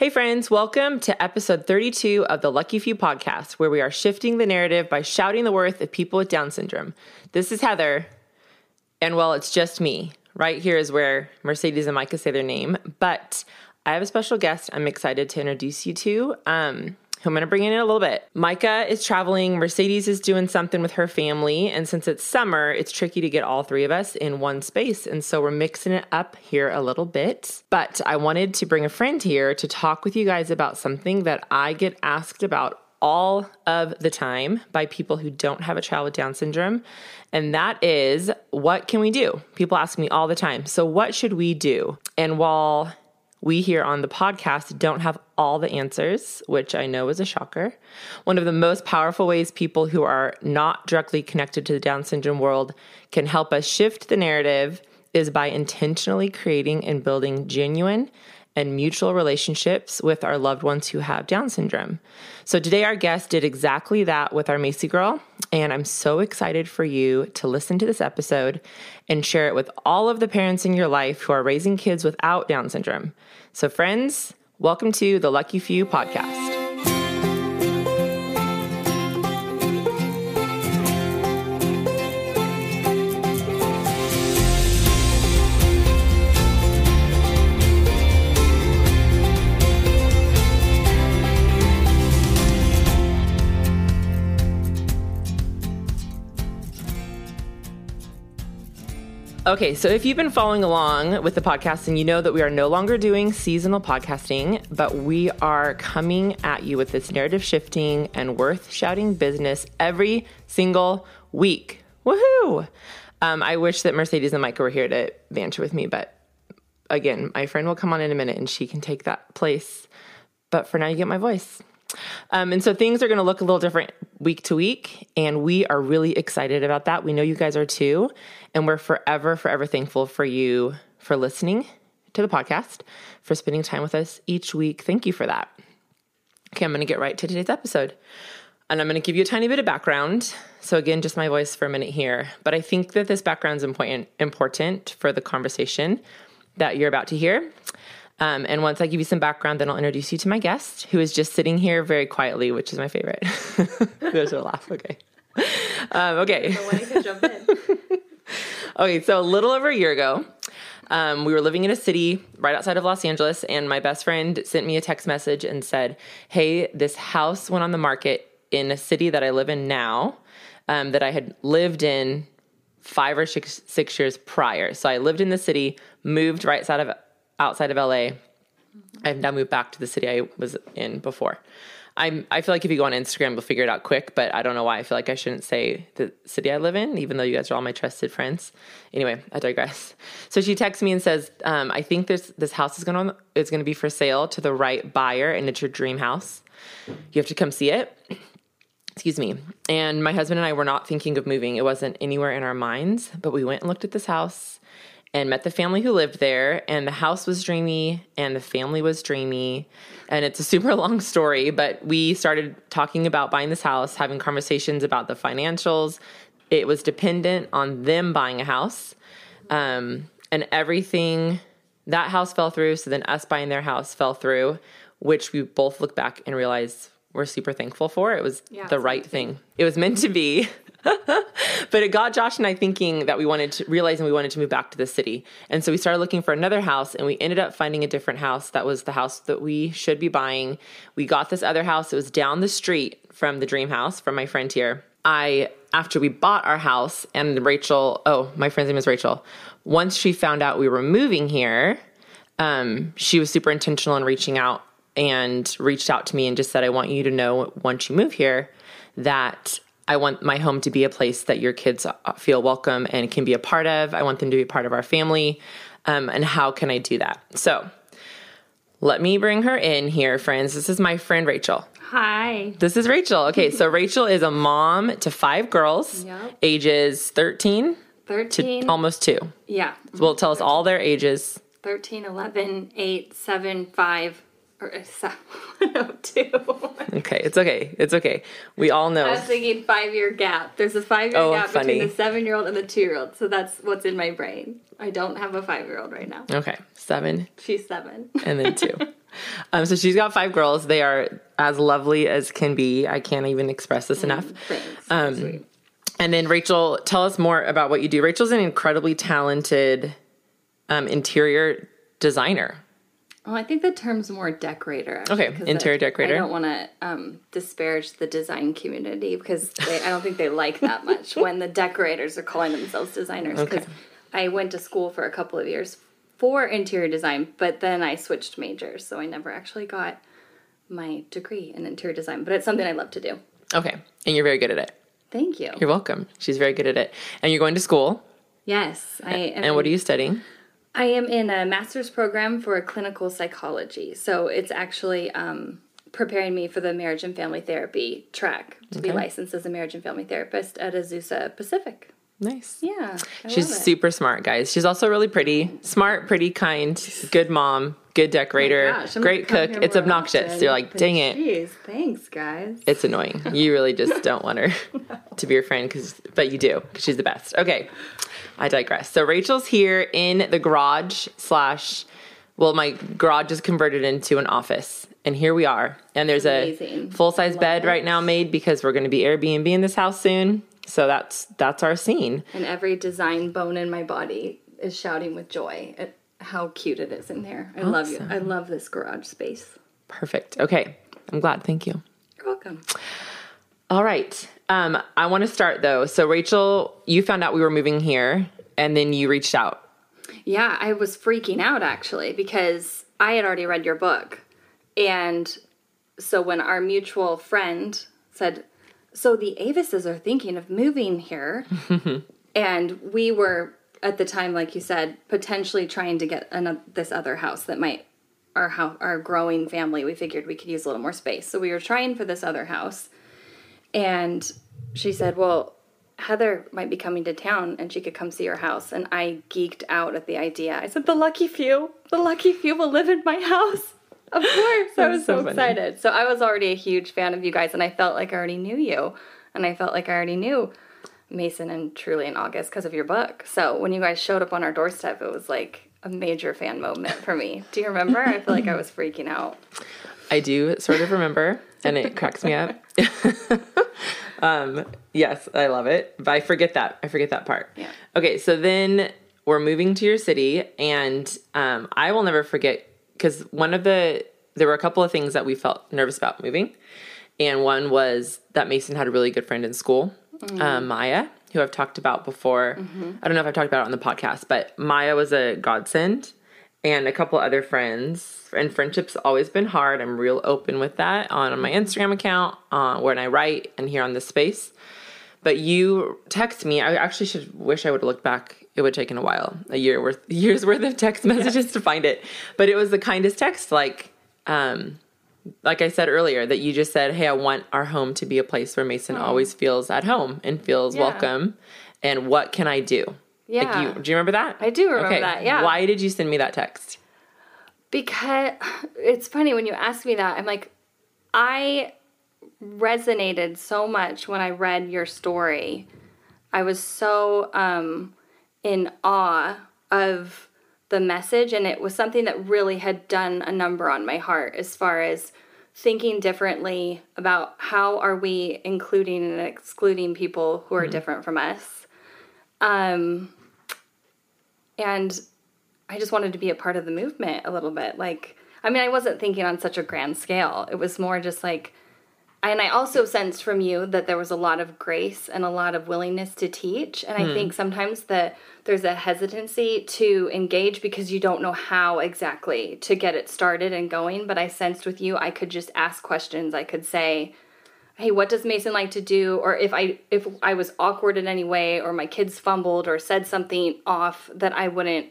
Hey, friends, welcome to episode 32 of the Lucky Few podcast, where we are shifting the narrative by shouting the worth of people with Down syndrome. This is Heather, and well, it's just me. Right here is where Mercedes and Micah say their name, but I have a special guest I'm excited to introduce you to. Um, who I'm going to bring in in a little bit. Micah is traveling. Mercedes is doing something with her family. And since it's summer, it's tricky to get all three of us in one space. And so we're mixing it up here a little bit. But I wanted to bring a friend here to talk with you guys about something that I get asked about all of the time by people who don't have a child with Down syndrome. And that is, what can we do? People ask me all the time. So, what should we do? And while we here on the podcast don't have all the answers, which I know is a shocker. One of the most powerful ways people who are not directly connected to the Down syndrome world can help us shift the narrative is by intentionally creating and building genuine and mutual relationships with our loved ones who have Down syndrome. So today, our guest did exactly that with our Macy girl, and I'm so excited for you to listen to this episode and share it with all of the parents in your life who are raising kids without Down syndrome. So, friends, welcome to the Lucky Few podcast. Okay, so if you've been following along with the podcast and you know that we are no longer doing seasonal podcasting, but we are coming at you with this narrative shifting and worth shouting business every single week. Woohoo! Um, I wish that Mercedes and Micah were here to banter with me, but again, my friend will come on in a minute and she can take that place. But for now, you get my voice. Um, and so things are going to look a little different week to week. And we are really excited about that. We know you guys are too. And we're forever, forever thankful for you for listening to the podcast, for spending time with us each week. Thank you for that. Okay, I'm going to get right to today's episode. And I'm going to give you a tiny bit of background. So, again, just my voice for a minute here. But I think that this background is important, important for the conversation that you're about to hear. Um, and once I give you some background, then I'll introduce you to my guest, who is just sitting here very quietly, which is my favorite. There's a laugh. Okay. Um, okay. okay. So a little over a year ago, um, we were living in a city right outside of Los Angeles, and my best friend sent me a text message and said, "Hey, this house went on the market in a city that I live in now, um, that I had lived in five or six, six years prior. So I lived in the city, moved right outside of outside of LA. I've now moved back to the city I was in before. I'm, I feel like if you go on Instagram, you'll figure it out quick, but I don't know why. I feel like I shouldn't say the city I live in, even though you guys are all my trusted friends. Anyway, I digress. So she texts me and says, um, I think this, this house is going to, it's going to be for sale to the right buyer and it's your dream house. You have to come see it. Excuse me. And my husband and I were not thinking of moving. It wasn't anywhere in our minds, but we went and looked at this house and met the family who lived there and the house was dreamy and the family was dreamy. And it's a super long story but we started talking about buying this house having conversations about the financials. It was dependent on them buying a house um, and everything that house fell through so then us buying their house fell through which we both look back and realize we're super thankful for. It was yeah, the right thing. It was meant to be but it got Josh and I thinking that we wanted to realizing we wanted to move back to the city. And so we started looking for another house and we ended up finding a different house that was the house that we should be buying. We got this other house. It was down the street from the dream house from my friend here. I after we bought our house and Rachel, oh, my friend's name is Rachel. Once she found out we were moving here, um, she was super intentional in reaching out and reached out to me and just said, I want you to know once you move here that I want my home to be a place that your kids feel welcome and can be a part of. I want them to be part of our family. Um, and how can I do that? So let me bring her in here, friends. This is my friend Rachel. Hi. This is Rachel. Okay, so Rachel is a mom to five girls, yep. ages 13, 13 to almost two. Yeah. Well, tell us all their ages 13, 11, 8, 7, 5, or no, two. okay, it's okay. It's okay. We all know. I was thinking five year gap. There's a five year oh, gap funny. between the seven year old and the two year old. So that's what's in my brain. I don't have a five year old right now. Okay, seven. She's seven. And then two. Um, so she's got five girls. They are as lovely as can be. I can't even express this enough. Thanks. Um, Sweet. And then Rachel, tell us more about what you do. Rachel's an incredibly talented um, interior designer. Well, I think the term's more decorator. Actually, Okay, interior I- decorator. I don't want to um, disparage the design community because they, I don't think they like that much when the decorators are calling themselves designers. Because Okay. I went to school for a couple of years for interior design, but then I switched majors, so I never actually got my degree in interior design. But it's something I love to do. Okay, and you're very good at it. Thank you. You're welcome. She's very good at it. And you're going to school. yes, I am. And what are you studying? I am in a master's program for clinical psychology. So it's actually um, preparing me for the marriage and family therapy track to be licensed as a marriage and family therapist at Azusa Pacific. Nice. Yeah. I She's super smart, guys. She's also really pretty, smart, pretty, kind, good mom, good decorator, Gosh, great cook. It's obnoxious. often. You're like, dang it. Jeez, thanks, guys. It's annoying. You really just don't want her to be your friend, because, but you do, because she's the best. Okay, I digress. So Rachel's here in the garage slash, well, my garage is converted into an office, and here we are. And there's a full size bed it. right now made because we're going to be Airbnb in this house soon. So that's that's our scene. And every design bone in my body is shouting with joy at how cute it is in there. I love you. I love this garage space. Perfect. Okay, I'm glad. Thank you. You're welcome. All right. Um, I want to start though. So Rachel, you found out we were moving here, and then you reached out. Yeah, I was freaking out actually because I had already read your book. And so when our mutual friend said, So the Avises are thinking of moving here, and we were at the time, like you said, potentially trying to get an, this other house that might our house, our growing family. We figured we could use a little more space, so we were trying for this other house. And she said, "Well, Heather might be coming to town and she could come see your house. And I geeked out at the idea. I said, The lucky few, the lucky few will live in my house. Of course. I was so so, excited. So I was already a huge fan of you guys and I felt like I already knew you. And I felt like I already knew Macy and Truly in August because of your book. So when you guys showed up on our doorstep, it was like a major fan moment for me. Do you remember? I feel like I was freaking out. I do sort of remember, and it cracks me up. um, yes, I love it, but I forget that. I forget that part. Yeah. Okay, so then we're moving to your city, and um, I will never forget because one of the there were a couple of things that we felt nervous about moving, and one was that Macy had a really good friend in school, um, Maya, who I've talked about before. I don't know if I've talked about it on the podcast, but Maya was a godsend, and a couple other friends. And friendship's always been hard. I'm real open with that on my Instagram account, uh, when I write, and here on this space. But you text me. I actually should wish I would have looked back. It would have taken a while, a year worth, years worth of text messages to find it. But it was the kindest text, like, um, like I said earlier, that you just said, "Hey, I want our home to be a place where Macy always feels at home and feels Yeah. welcome." And what can I do? Yeah. Like you, do you remember that? I do remember that, yeah. Why did you send me that text? Because it's funny when you ask me that, I'm like, I resonated so much when I read your story. I was so um, in awe of the message, and it was something that really had done a number on my heart as far as thinking differently about how are we including and excluding people who are different from us. Um, and I just wanted to be a part of the movement a little bit. Like, I mean, I wasn't thinking on such a grand scale. It was more just like, and I also sensed from you that there was a lot of grace and a lot of willingness to teach. And I hmm. think sometimes that there's a hesitancy to engage because you don't know how exactly to get it started and going. But I sensed with you, I could just ask questions. I could say, hey what does macy like to do or if i if i was awkward in any way or my kids fumbled or said something off that i wouldn't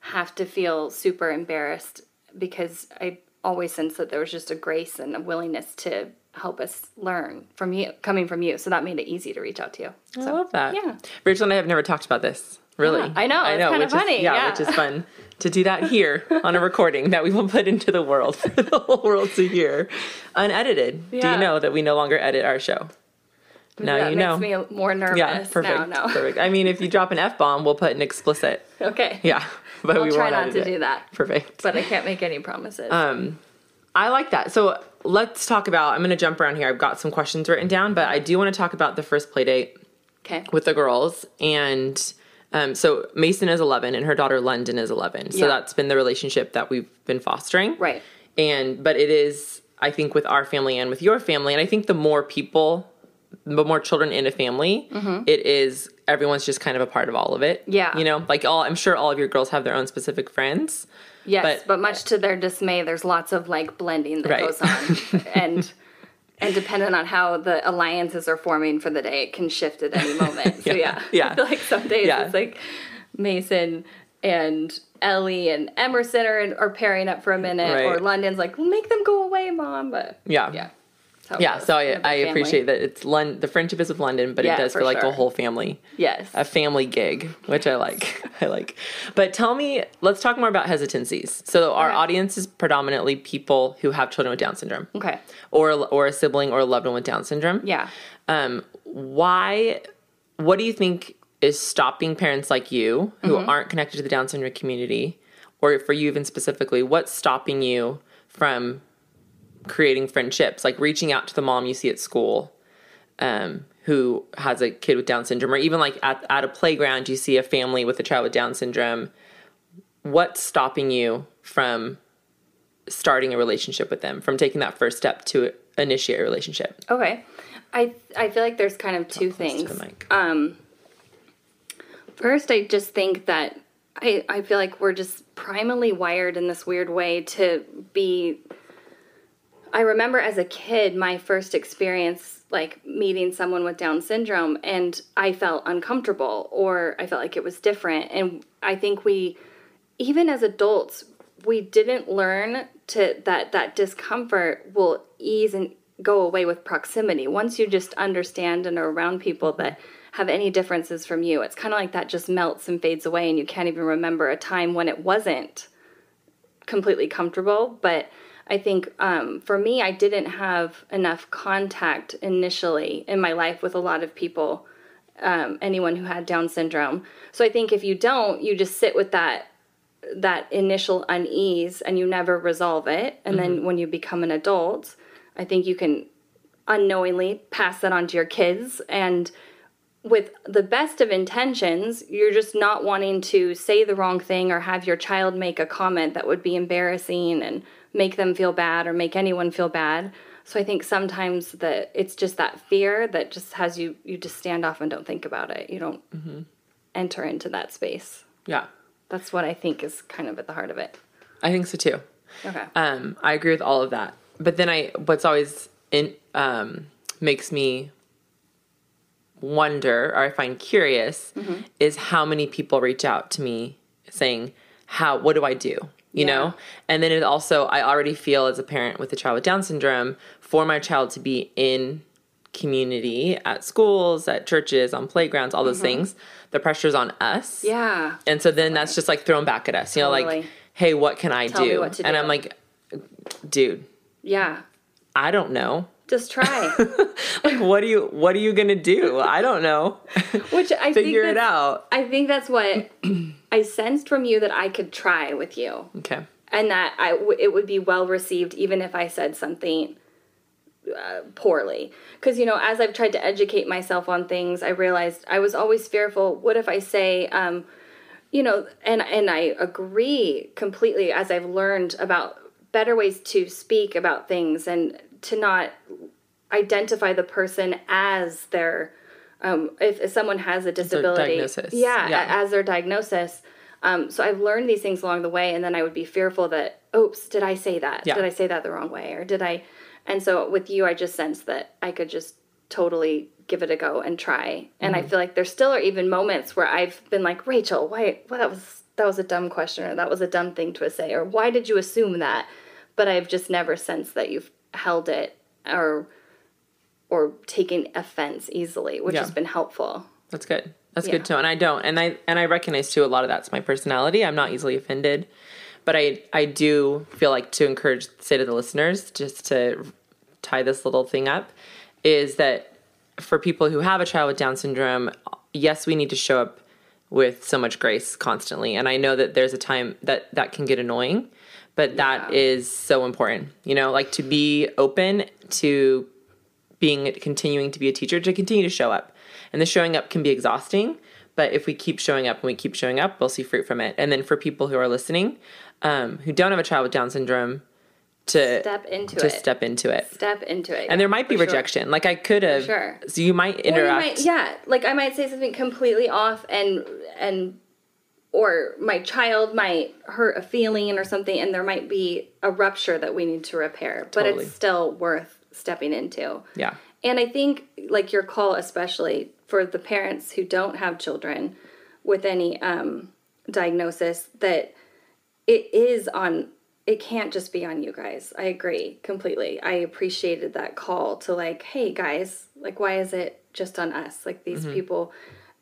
have to feel super embarrassed because i always sensed that there was just a grace and a willingness to help us learn from you coming from you so that made it easy to reach out to you I love that. yeah. Rachel and I have never talked about this. Really, Yeah, I know, it's kinda which funny, Is, yeah, yeah. which is fun to do that here on a recording that we will put into the world for the whole world to hear, unedited. Do you know that we no longer edit our show? Now that you makes know. me more nervous yeah, perfect. now no Perfect. I mean, if you drop an f bomb, we'll put an explicit. okay Yeah, but i'll we try won't to it. do that Perfect. but i can't make any promises Um, I like that. So let's talk about. I'm going to jump around here. I've got some questions written down, but I do want to talk about the first play date Okay. with the girls. And um, so Macy is 11, and her daughter London is 11. So Yeah. that's been the relationship that we've been fostering. Right. And but it is, I think, with our family and with your family, and I think the more people, the more children in a family, it is everyone's just kind of a part of all of it. Mm-hmm. Yeah. You know, like all I'm sure all of your girls have their own specific friends. Yes, But- but, much to their dismay, there's lots of like blending that Right. goes on, and and depending on how the alliances are forming for the day, it can shift at any moment. So Yeah. yeah, Yeah. I feel like some days Yeah. it's like Macy and Ellie and Emerson are are pairing up for a minute, Right. or London's like, well, make them go away, mom. But Yeah. yeah, how Yeah, so I, I appreciate that it's Lon- the friendship is with London, but Yeah, it does for feel like sure. a whole family, Yes. a family gig, which I like. I like. But tell me, let's talk more about hesitancies. So our Okay. audience is predominantly people who have children with Down syndrome, okay. or or a sibling or a loved one with Down syndrome. Yeah. Um, why? What do you think is stopping parents like you who Mm-hmm. aren't connected to the Down syndrome community, or for you even specifically, what's stopping you from creating friendships, like reaching out to the mom you see at school, um, who has a kid with Down syndrome, or even like at at a playground you see a family with a child with Down syndrome. What's stopping you from starting a relationship with them, from taking that first step to initiate a relationship? Okay. I I feel like there's kind of two things. mic. First, I just think that I, I feel like we're just primally wired in this weird way to be. I remember as a kid, my first experience like meeting someone with Down syndrome, and I felt uncomfortable or I felt like it was different. And I think we, even as adults, we didn't learn to that that discomfort will ease and go away with proximity. Once you just understand and are around people that have any differences from you, it's kind of like that just melts and fades away, and you can't even remember a time when it wasn't completely comfortable. But I think um, for me, I didn't have enough contact initially in my life with a lot of people, um, anyone who had Down syndrome. So I think if you don't, you just sit with that that initial unease and you never resolve it. And then when you become an adult, I think you can unknowingly pass that on to your kids and with the best of intentions, you're just not wanting to say the wrong thing or have your child make a comment that would be embarrassing and make them feel bad or make anyone feel bad. So I think sometimes that it's just that fear that just has you you just stand off and don't think about it. You don't enter into that space. Yeah, That's what I think is kind of at the heart of it. I think so too. Okay. Um, I agree with all of that. But then I, what's always in, um, makes me wonder, or I find curious, Mm-hmm. is how many people reach out to me saying, "How? What do I do?" You Yeah. know. And then it also, I already feel as a parent with a child with Down syndrome, for my child to be in community at schools, at churches, on playgrounds, all those things, the pressure's on us. Mm-hmm. yeah. And so then that's just like thrown back at us, you know, like, hey, what can I Tell do? and do. I'm like, dude, Yeah. I don't know. Just try. Like, what are you, what are you gonna do? I don't know. Which I think Figure it out. I think that's what I sensed from you that I could try with you. Okay. and that I w- it would be well received even if I said something uh, poorly. Because you know, as I've tried to educate myself on things, I realized I was always fearful. What if I say, um, you know, and and I agree completely as I've learned about better ways to speak about things and to not identify the person as their um, if, if someone has a disability. yeah, Yeah. as their diagnosis. Um, so i've learned these things along the way and then i would be fearful that oops did i say that? Yeah. did i say that the wrong way or did i? And so with you i just sensed that i could just totally give it a go and try. And Mm-hmm. i feel like there still are even moments where i've been like rachel why well, that was that was a dumb question or that was a dumb thing to say or why did you assume that? But i've just never sensed that you've held it or or taken offense easily which Yeah. has been helpful That's good. That's Yeah. good too. And I don't. And I and I recognize too a lot of that's my personality. I'm not easily offended. But I I do feel like to encourage say to the listeners, just to tie this little thing up, is that for people who have a child with Down syndrome, yes, we need to show up with so much grace constantly. And I know that there's a time that that can get annoying, but that Yeah. is so important. You know, like to be open to being continuing to be a teacher to continue to show up. And the showing up can be exhausting, but if we keep showing up and we keep showing up, we'll see fruit from it. And then for people who are listening, um, who don't have a child with Down syndrome, to Step into to it. step into it. Step into it. And there might be for sure. rejection. Like I could have. sure. So you might Or you interact. might- yeah, like I might say something completely off, and and or my child might hurt a feeling or something, and there might be a rupture that we need to repair. But it's still worth stepping into. Yeah. And I think, like your call, especially for the parents who don't have children with any um, diagnosis, that it is on, it can't just be on you guys. I agree completely. I appreciated that call to, like, hey guys, like, why is it just on us? Like, these people,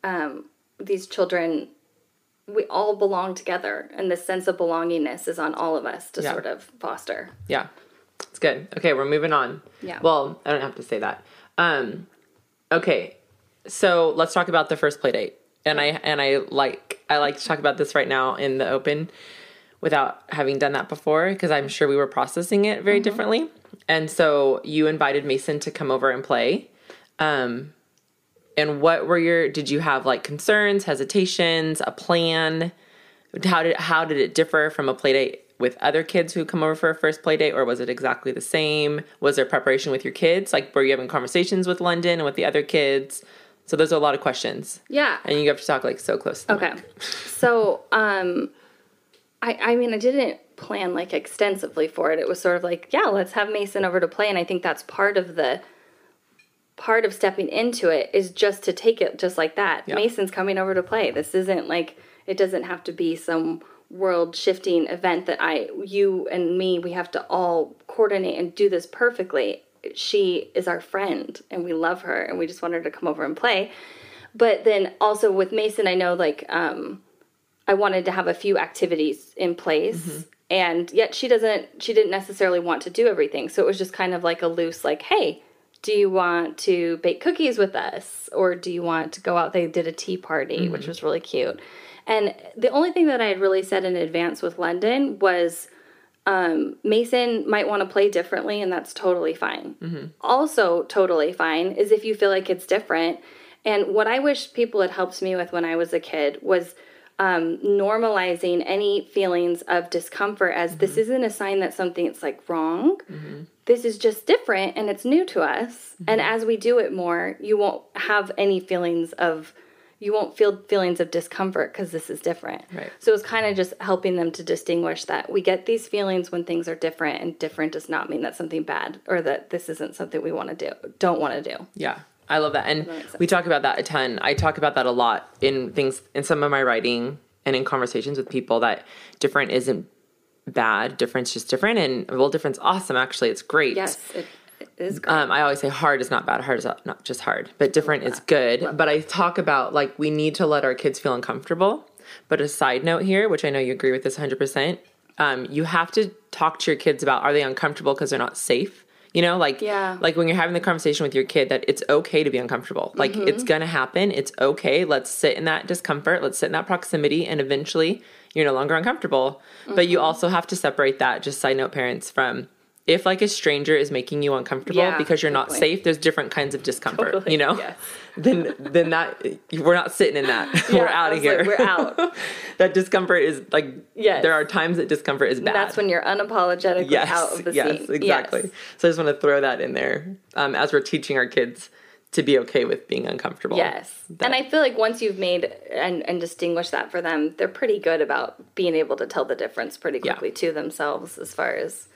um, these children, we all belong together, and this sense of belongingness is on all of us to Yeah. sort of foster. Yeah. It's good. Okay, we're moving on. Yeah. Well, I don't have to say that. Um okay. So let's talk about the first play date. And I and I like I like to talk about this right now in the open without having done that before because I'm sure we were processing it very differently. And so you invited Macy to come over and play. Um and what were your did you have like concerns, hesitations, a plan? How did how did it differ from a play date with other kids who come over for a first play date or was it exactly the same? Was there preparation with your kids? Like were you having conversations with London and with the other kids? So those are a lot of questions. Yeah. And you have to talk like so close Okay. mic. So, um, I, I mean, I didn't plan like extensively for it. It was sort of like, yeah, let's have Macy over to play. And I think that's part of the, part of stepping into it is just to take it just like that. Yeah. Macy's coming over to play. This isn't like, it doesn't have to be some world shifting event that I, you and me, we have to all coordinate and do this perfectly. She is our friend and we love her and we just want her to come over and play. But then also with Macy, I know like, um, I wanted to have a few activities in place. And yet she doesn't she didn't necessarily want to do everything. So it was just kind of like a loose like, "Hey, do you want to bake cookies with us or do you want to go out they did a tea party, which was really cute." And the only thing that I had really said in advance with London was um, Macy might want to play differently, and that's totally fine. Also, totally fine is if you feel like it's different. And what I wish people had helped me with when I was a kid was um, normalizing any feelings of discomfort as this isn't a sign that something's like wrong. This is just different and it's new to us. And as we do it more, you won't have any feelings of you won't feel feelings of discomfort because this is different. Right. So it's kind of just helping them to distinguish that we get these feelings when things are different, and different does not mean that's something bad or that this isn't something we want to do, don't want to do. Yeah. I love that. And sense. we talk about that a ton. I talk about that a lot in things in some of my writing and in conversations with people that different isn't bad. Difference just different and well difference awesome actually. It's great. Yes, it is great. Um, I always say hard is not bad. Hard is not just hard, but different is good. But I talk about like we need to let our kids feel uncomfortable. But a side note here, which I know you agree with this 100%, um, you have to talk to your kids about are they uncomfortable because they're not safe? You know, like Yeah. like when you're having the conversation with your kid that it's okay to be uncomfortable. Like Mm-hmm. it's gonna happen. It's okay. Let's sit in that discomfort. Let's sit in that proximity, and eventually you're no longer uncomfortable. But Mm-hmm. you also have to separate that. Just side note, parents, from if like a stranger is making you uncomfortable Yeah, because you're not totally. safe. There's different kinds of discomfort. Totally, You know, yes. then then that we're not sitting in that. we're out of here. like, we're out. that discomfort is like Yes. There are times that discomfort is bad. That's when you're unapologetically yes, out of the yes, scene. exactly. Yes. So I just want to throw that in there um, as we're teaching our kids to be okay with being uncomfortable. Yes. and I feel like once you've made and, and distinguished that for them, they're pretty good about being able to tell the difference pretty Yeah. quickly to themselves as far as,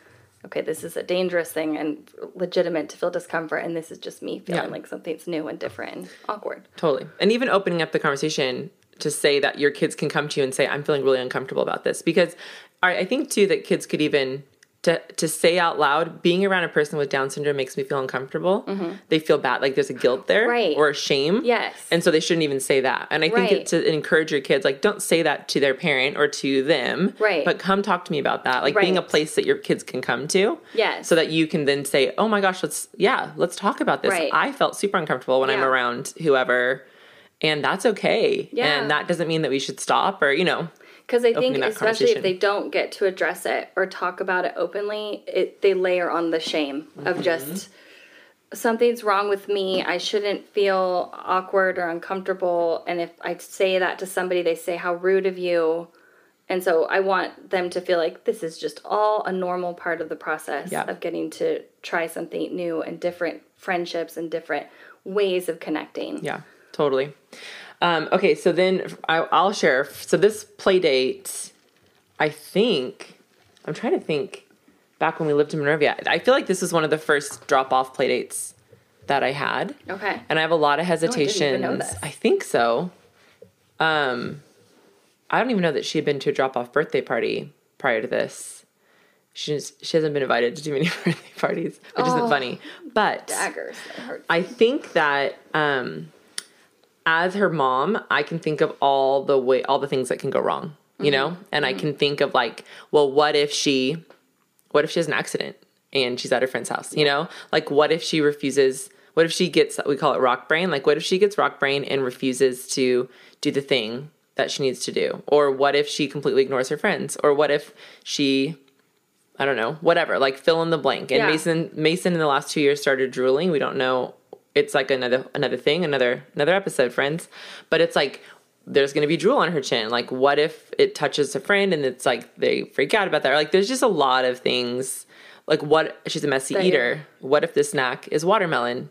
okay, this is a dangerous thing and legitimate to feel discomfort, and this is just me feeling Yeah. like something's new and different and awkward. Totally. And even opening up the conversation to say that your kids can come to you and say, I'm feeling really uncomfortable about this. Because I I think too that kids could even to to say out loud, being around a person with Down syndrome makes me feel uncomfortable. They feel bad, like there's a guilt there Mm-hmm. Right. or a shame. Yes. And so they shouldn't even say that. And I think Right. it, to encourage your kids, like don't say that to their parent or to them. Right. But come talk to me about that. Like being a place that your kids can come to. Yes. So that you can then say, Oh my gosh, let's yeah, let's talk about this. Right. I felt super uncomfortable when I'm around whoever and that's okay. Yeah. And that doesn't mean that we should stop or, you know, Because I think, especially if they don't get to address it or talk about it openly, it they layer on the shame Mm-hmm. of just something's wrong with me. I shouldn't feel awkward or uncomfortable. And if I say that to somebody, they say, "How rude of you." And so I want them to feel like this is just all a normal part of the process Yeah. of getting to try something new and different friendships and different ways of connecting. Yeah, totally. Um, okay, so then I, I'll share. So this play date, I think, I'm trying to think back when we lived in Monrovia. I feel like this was one of the first drop off play dates that I had. Okay. And I have a lot of even hesitations. this. I think so. Um, I don't even know that she had been to a drop off birthday party prior to this. She's, she hasn't been invited to too many birthday parties, which Oh. isn't funny. But Daggers. I think that um, as her mom, I can think of all the way all the things that can go wrong, you mm-hmm. know, and I mm-hmm. can think of like, well, what if she, what if she has an accident and she's at her friend's house, you know, like what if she refuses. What if she gets, we call it rock brain? Like, what if she gets rock brain and refuses to do the thing that she needs to do? Or what if she completely ignores her friends? Or what if she, I don't know, whatever, like fill in the blank. And Yeah. Macy, Macy in the last two years started drooling. We don't know. It's like another another thing, another another episode, friends. But it's like there's going to be drool on her chin. Like, what if it touches a friend and it's like they freak out about that? Or like, there's just a lot of things. Like, what? She's a messy eater. What if the snack is watermelon?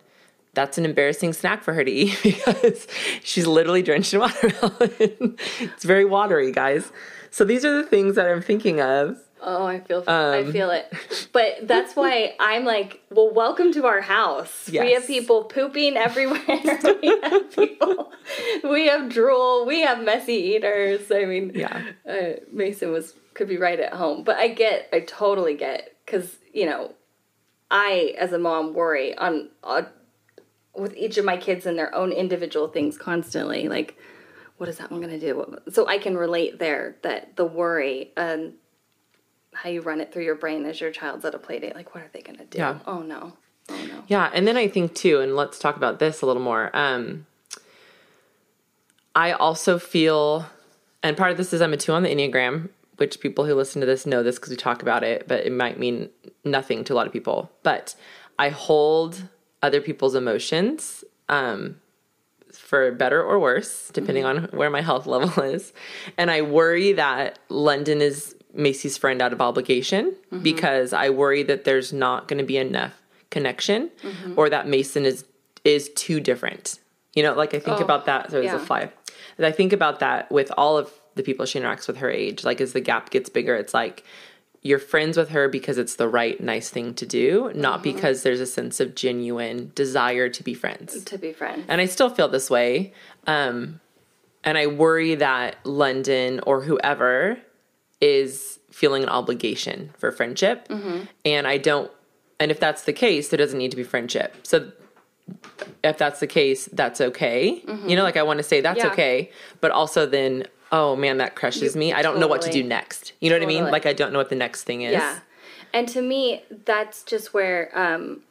That's an embarrassing snack for her to eat because she's literally drenched in watermelon. it's very watery, guys. So these are the things that I'm thinking of. Oh, I feel I Um, feel it. But that's why I'm like, well, welcome to our house. We have people pooping everywhere. we have people. We have drool. We have messy eaters. I mean, Yeah. uh, Macy was could be right at home, but I get, I totally get, because you know, I as a mom worry on. on with each of my kids and their own individual things constantly like what is that one going to do so i can relate there that the worry and how you run it through your brain as your child's at a play date like what are they going to do Yeah. oh no oh no Yeah, and then I think too, and let's talk about this a little more. Um, I also feel, and part of this is I'm a two on the Enneagram, which people who listen to this know this because we talk about it, but it might mean nothing to a lot of people. But I hold other people's emotions um, for better or worse, depending on where my health level is. And I worry that London is Macy's friend out of obligation because I worry that there's not going to be enough connection or that Macy is is too different. You know, like I think Oh, about that. So there's yeah. a fly. And I think about that with all of the people she interacts with her age. Like as the gap gets bigger, it's like you're friends with her because it's the right nice thing to do, not Mm-hmm. because there's a sense of genuine desire to be friends. to be friends And I still feel this way. Um, and I worry that London or whoever is feeling an obligation for friendship. Mm-hmm. And I don't, and if that's the case, there doesn't need to be friendship. So if that's the case, that's okay. You know, like I want to say that's Mm-hmm. Yeah. okay. But also then, oh man, that crushes me. I don't know what to do next. You know what I mean? Like I don't know what the next thing is. Yeah. And to me, that's just where um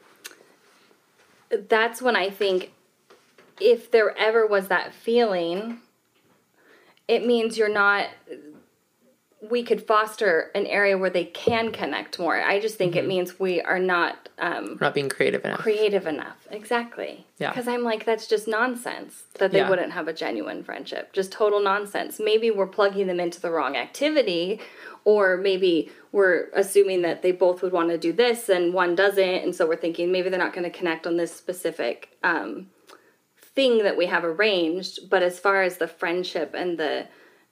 that's when I think if there ever was that feeling, it means you're not we could foster an area where they can connect more. I just think it Mm-hmm. means we are not um not being creative enough. creative enough. Exactly. Yeah. Because I'm like, that's just nonsense that they Yeah. wouldn't have a genuine friendship. Just total nonsense. Maybe we're plugging them into the wrong activity, or maybe we're assuming that they both would want to do this and one doesn't. And so we're thinking maybe they're not going to connect on this specific um, thing that we have arranged. But as far as the friendship and the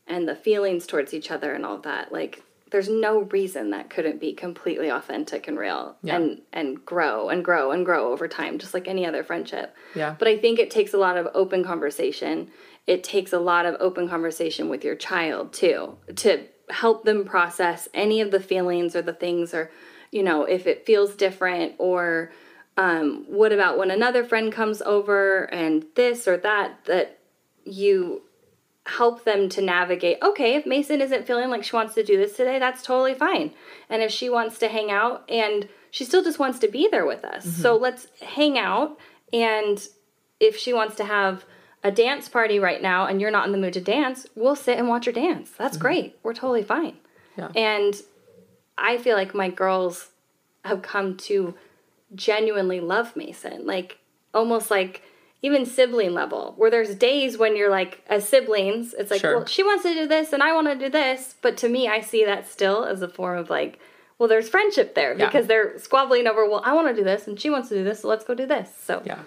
and the feelings towards each other and all that, like there's no reason that couldn't be completely authentic and real Yeah. and and grow and grow and grow over time just like any other friendship Yeah. but i think it takes a lot of open conversation it takes a lot of open conversation with your child too to help them process any of the feelings or the things or you know if it feels different or um, what about when another friend comes over and this or that that you help them to navigate okay if macy isn't feeling like she wants to do this today that's totally fine and if she wants to hang out and she still just wants to be there with us mm-hmm. so let's hang out and if she wants to have a dance party right now and you're not in the mood to dance, we'll sit and watch her dance. That's mm-hmm. great. We're totally fine. Yeah. And I feel like my girls have come to genuinely love Macy. Like almost like even sibling level, where there's days when you're like as siblings, it's like, Sure. well, she wants to do this and I want to do this. But to me, I see that still as a form of like, well, there's friendship there Yeah. because they're squabbling over, well, I want to do this and she wants to do this, so let's go do this. So Yeah.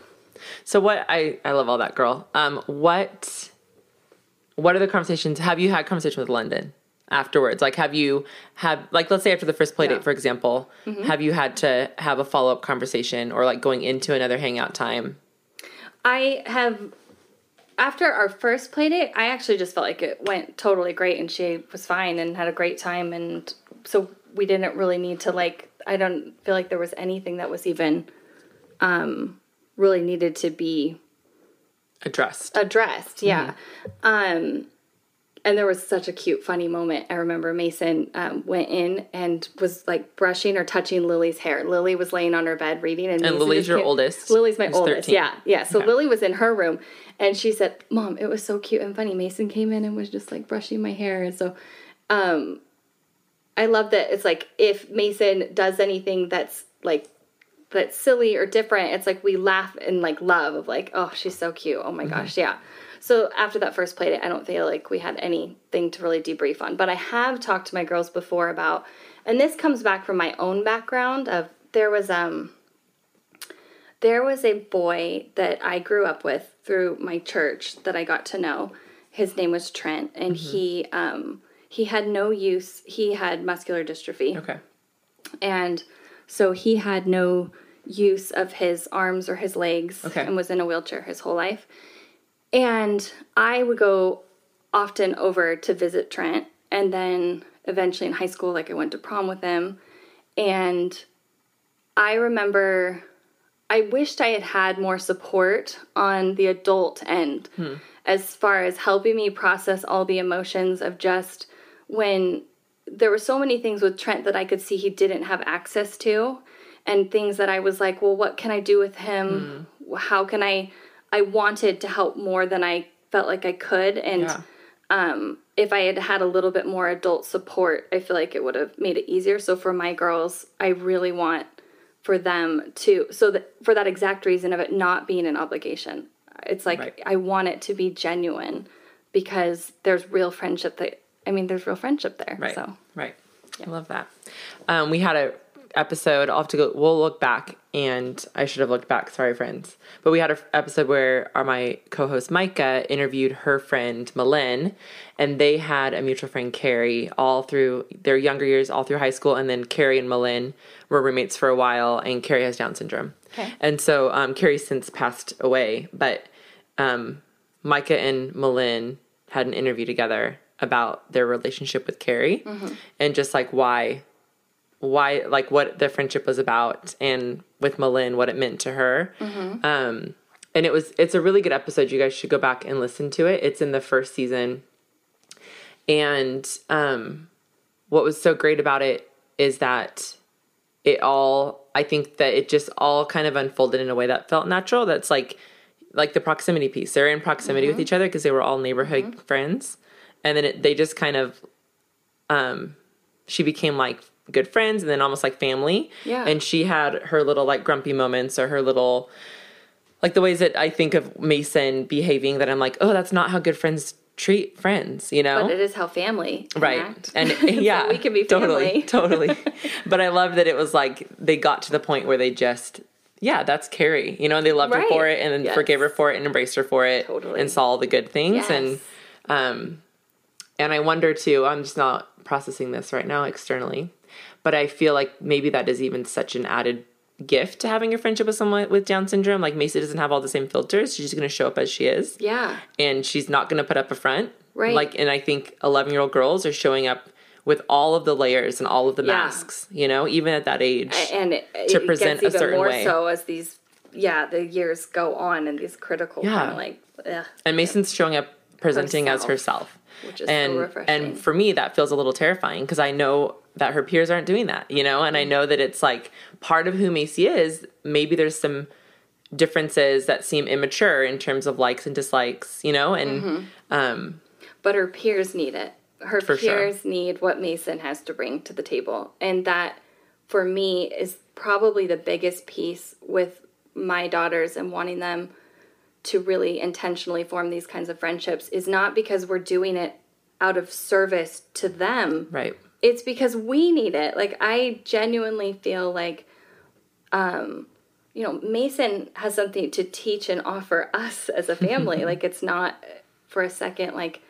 So what I I love all that girl. Um what what are the conversations have you had conversation with London afterwards? Like have you have like let's say after the first play Yeah. date for example, have you had to have a follow-up conversation or like going into another hangout time? I have after our first play date, I actually just felt like it went totally great and she was fine and had a great time and so we didn't really need to like I don't feel like there was anything that was even um really needed to be Addressed. addressed. Yeah. Um and there was such a cute funny moment. I remember Macy um, went in and was like brushing or touching Lily's hair. Lily was laying on her bed reading and, Macy Lily's your came- oldest, Lily's my who's oldest. 13. Yeah. Yeah. So Okay. Lily was in her room and she said, "Mom, it was so cute and funny. Macy came in and was just like brushing my hair." And so um I love that it's like if Macy does anything that's like that's silly or different, it's like we laugh and like love of like, oh, she's so cute. Oh my gosh, yeah. So after that first play date, I don't feel like we had anything to really debrief on. But I have talked to my girls before about, and this comes back from my own background of there was um there was a boy that I grew up with through my church that I got to know. His name was Trent, and he um he had no use. He had muscular dystrophy Okay. and so he had no use of his arms or his legs Okay. and was in a wheelchair his whole life. And i would go often over to visit trent and then eventually in high school like i went to prom with him. And i remember i wished i had had more support on the adult end hmm. as far as helping me process all the emotions of just when there were so many things with Trent that I could see he didn't have access to and things that I was like, well, what can I do with him? How can I I wanted to help more than I felt like I could and Yeah. um if I had had a little bit more adult support, I feel like it would have made it easier. So for my girls, I really want for them to so that for that exact reason of it not being an obligation. It's like Right. I want it to be genuine because there's real friendship that I mean there's real friendship there. Right. So Right. I love that. Um, we had a episode. I'll have to go. We'll look back, and I should have looked back. Sorry, friends. But we had an episode where our my co-host Micah interviewed her friend Malin, and they had a mutual friend Carrie all through their younger years, all through high school, and then Carrie and Malin were roommates for a while, and Carrie has Down syndrome. Okay. And so um, Carrie's since passed away, but um, Micah and Malin had an interview together about their relationship with Carrie and just like why why like what the friendship was about and with Malin what it meant to her. Um and it was it's a really good episode. You guys should go back and listen to it. It's in the first season. And um what was so great about it is that it all I think that it just all kind of unfolded in a way that felt natural. That's like like the proximity piece. They're in proximity with each other because they were all neighborhood friends, and then it, they just kind of, um, she became like good friends and then almost like family. Yeah. And she had her little like grumpy moments or her little, like the ways that I think of Macy behaving that I'm like, oh, that's not how good friends treat friends. You know. but it is how family Right. act. And So yeah, we can be family. Totally, totally. but I love that it was like they got to the point where they just, yeah, that's Carrie, you know, and they loved her for it and then Yes. forgave her for it and embraced her for it Totally. and saw all the good things. Yes. And, um, and I wonder too, I'm just not processing this right now externally, but I feel like maybe that is even such an added gift to having a friendship with someone with Down syndrome. Like Macy doesn't have all the same filters. She's just going to show up as she is yeah. and she's not going to put up a front. Right. Like, and I think 11 year old girls are showing up with all of the layers and all of the Yeah. masks, you know, even at that age. and it, To present a gets even certain more way. so as these yeah the years go on and these critical Yeah. kind of like ugh, and Macy's showing up presenting as Herself. Which is and so refreshing and for me that feels a little terrifying because I know that her peers aren't doing that, you know, and I Mm. know that it's like part of who Macy is. Maybe there's some differences that seem immature in terms of likes and dislikes, you know, and um, but her peers need it. Her For sure. peers need what Macy has to bring to the table. And that, for me, is probably the biggest piece with my daughters and wanting them to really intentionally form these kinds of friendships is not because we're doing it out of service to them. right, It's because we need it. Like, I genuinely feel like, um, you know, Macy has something to teach and offer us as a family. like, it's not for a second like,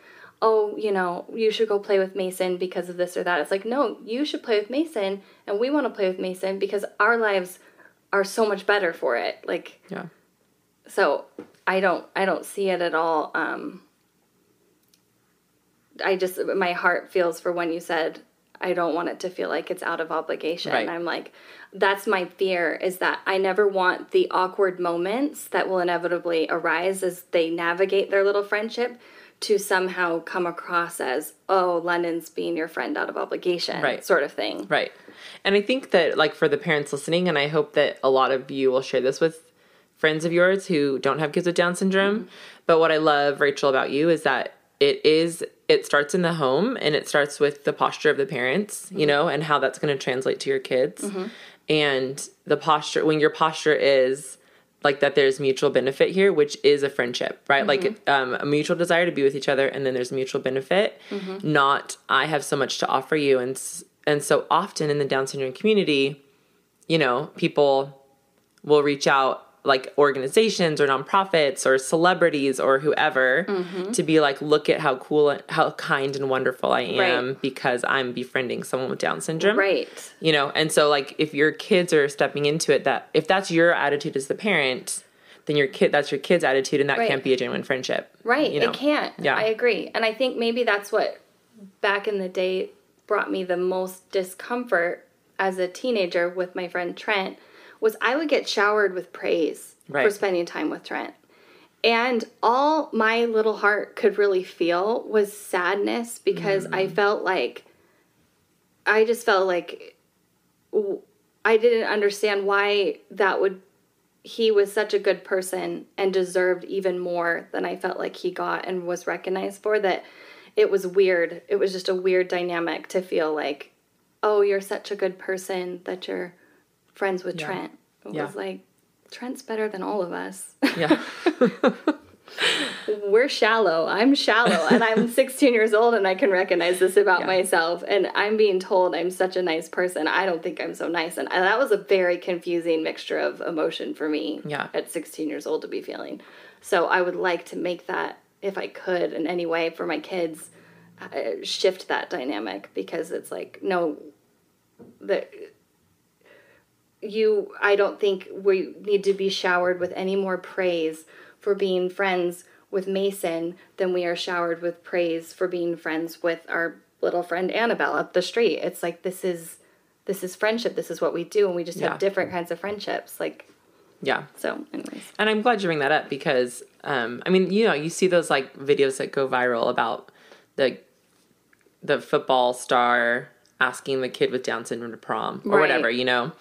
oh, you know, you should go play with Macy because of this or that. It's like, no, you should play with Macy, and we want to play with Macy because our lives are so much better for it. Like, yeah, so I don't, I don't see it at all. Um, I just, my heart feels for when you said, I don't want it to feel like it's out of obligation. Right. I'm like, that's my fear is that I never want the awkward moments that will inevitably arise as they navigate their little friendship to somehow come across as, oh, London's being your friend out of obligation, Right. sort of thing. right. And I think that, like, for the parents listening, and I hope that a lot of you will share this with friends of yours who don't have kids with Down syndrome. Mm-hmm. But what I love, Rachel, about you is that it is it starts in the home and it starts with the posture of the parents, you mm-hmm. know, and how that's going to translate to your kids. Mm-hmm. And the posture when your posture is like that there's mutual benefit here, which is a friendship, right? Like um, a mutual desire to be with each other, and then there's mutual benefit. Not I have so much to offer you, and and so often in the Down syndrome community, you know, people will reach out like organizations or nonprofits or celebrities or whoever mm-hmm. to be like look at how cool and how kind and wonderful I am Right. because I'm befriending someone with down syndrome Right. you know and so like if your kids are stepping into it that if that's your attitude as the parent then your kid that's your kid's attitude and that Right. can't be a genuine friendship Right. you know It can't. Yeah. I agree. And I think maybe that's what back in the day brought me the most discomfort as a teenager with my friend Trent was I would get showered with praise for spending time with Trent. And all my little heart could really feel was sadness because I Mm. felt like I just felt like I didn't understand why that would he was such a good person and deserved even more than I felt like he got and was recognized for that it was weird. It was just a weird dynamic to feel like, oh, you're such a good person that you're friends with Yeah. Trent. It Yeah. was like, Trent's better than all of us. yeah We're shallow. I'm shallow. and I'm 16 years old and I can recognize this about Yeah. myself. And I'm being told I'm such a nice person. I don't think I'm so nice. And that was a very confusing mixture of emotion for me Yeah. at 16 years old to be feeling. So I would like to make that, if I could in any way for my kids, uh, shift that dynamic because it's like, no, the you i don't think we need to be showered with any more praise for being friends with macy than we are showered with praise for being friends with our little friend annabelle up the street. It's like this is this is friendship. This is what we do and we just Yeah. have different kinds of friendships like yeah. so anyways. And I'm glad you bring that up because, um, I mean, you know, you see those like videos that go viral about the the football star asking the kid with Down syndrome to prom or Right. whatever, you know,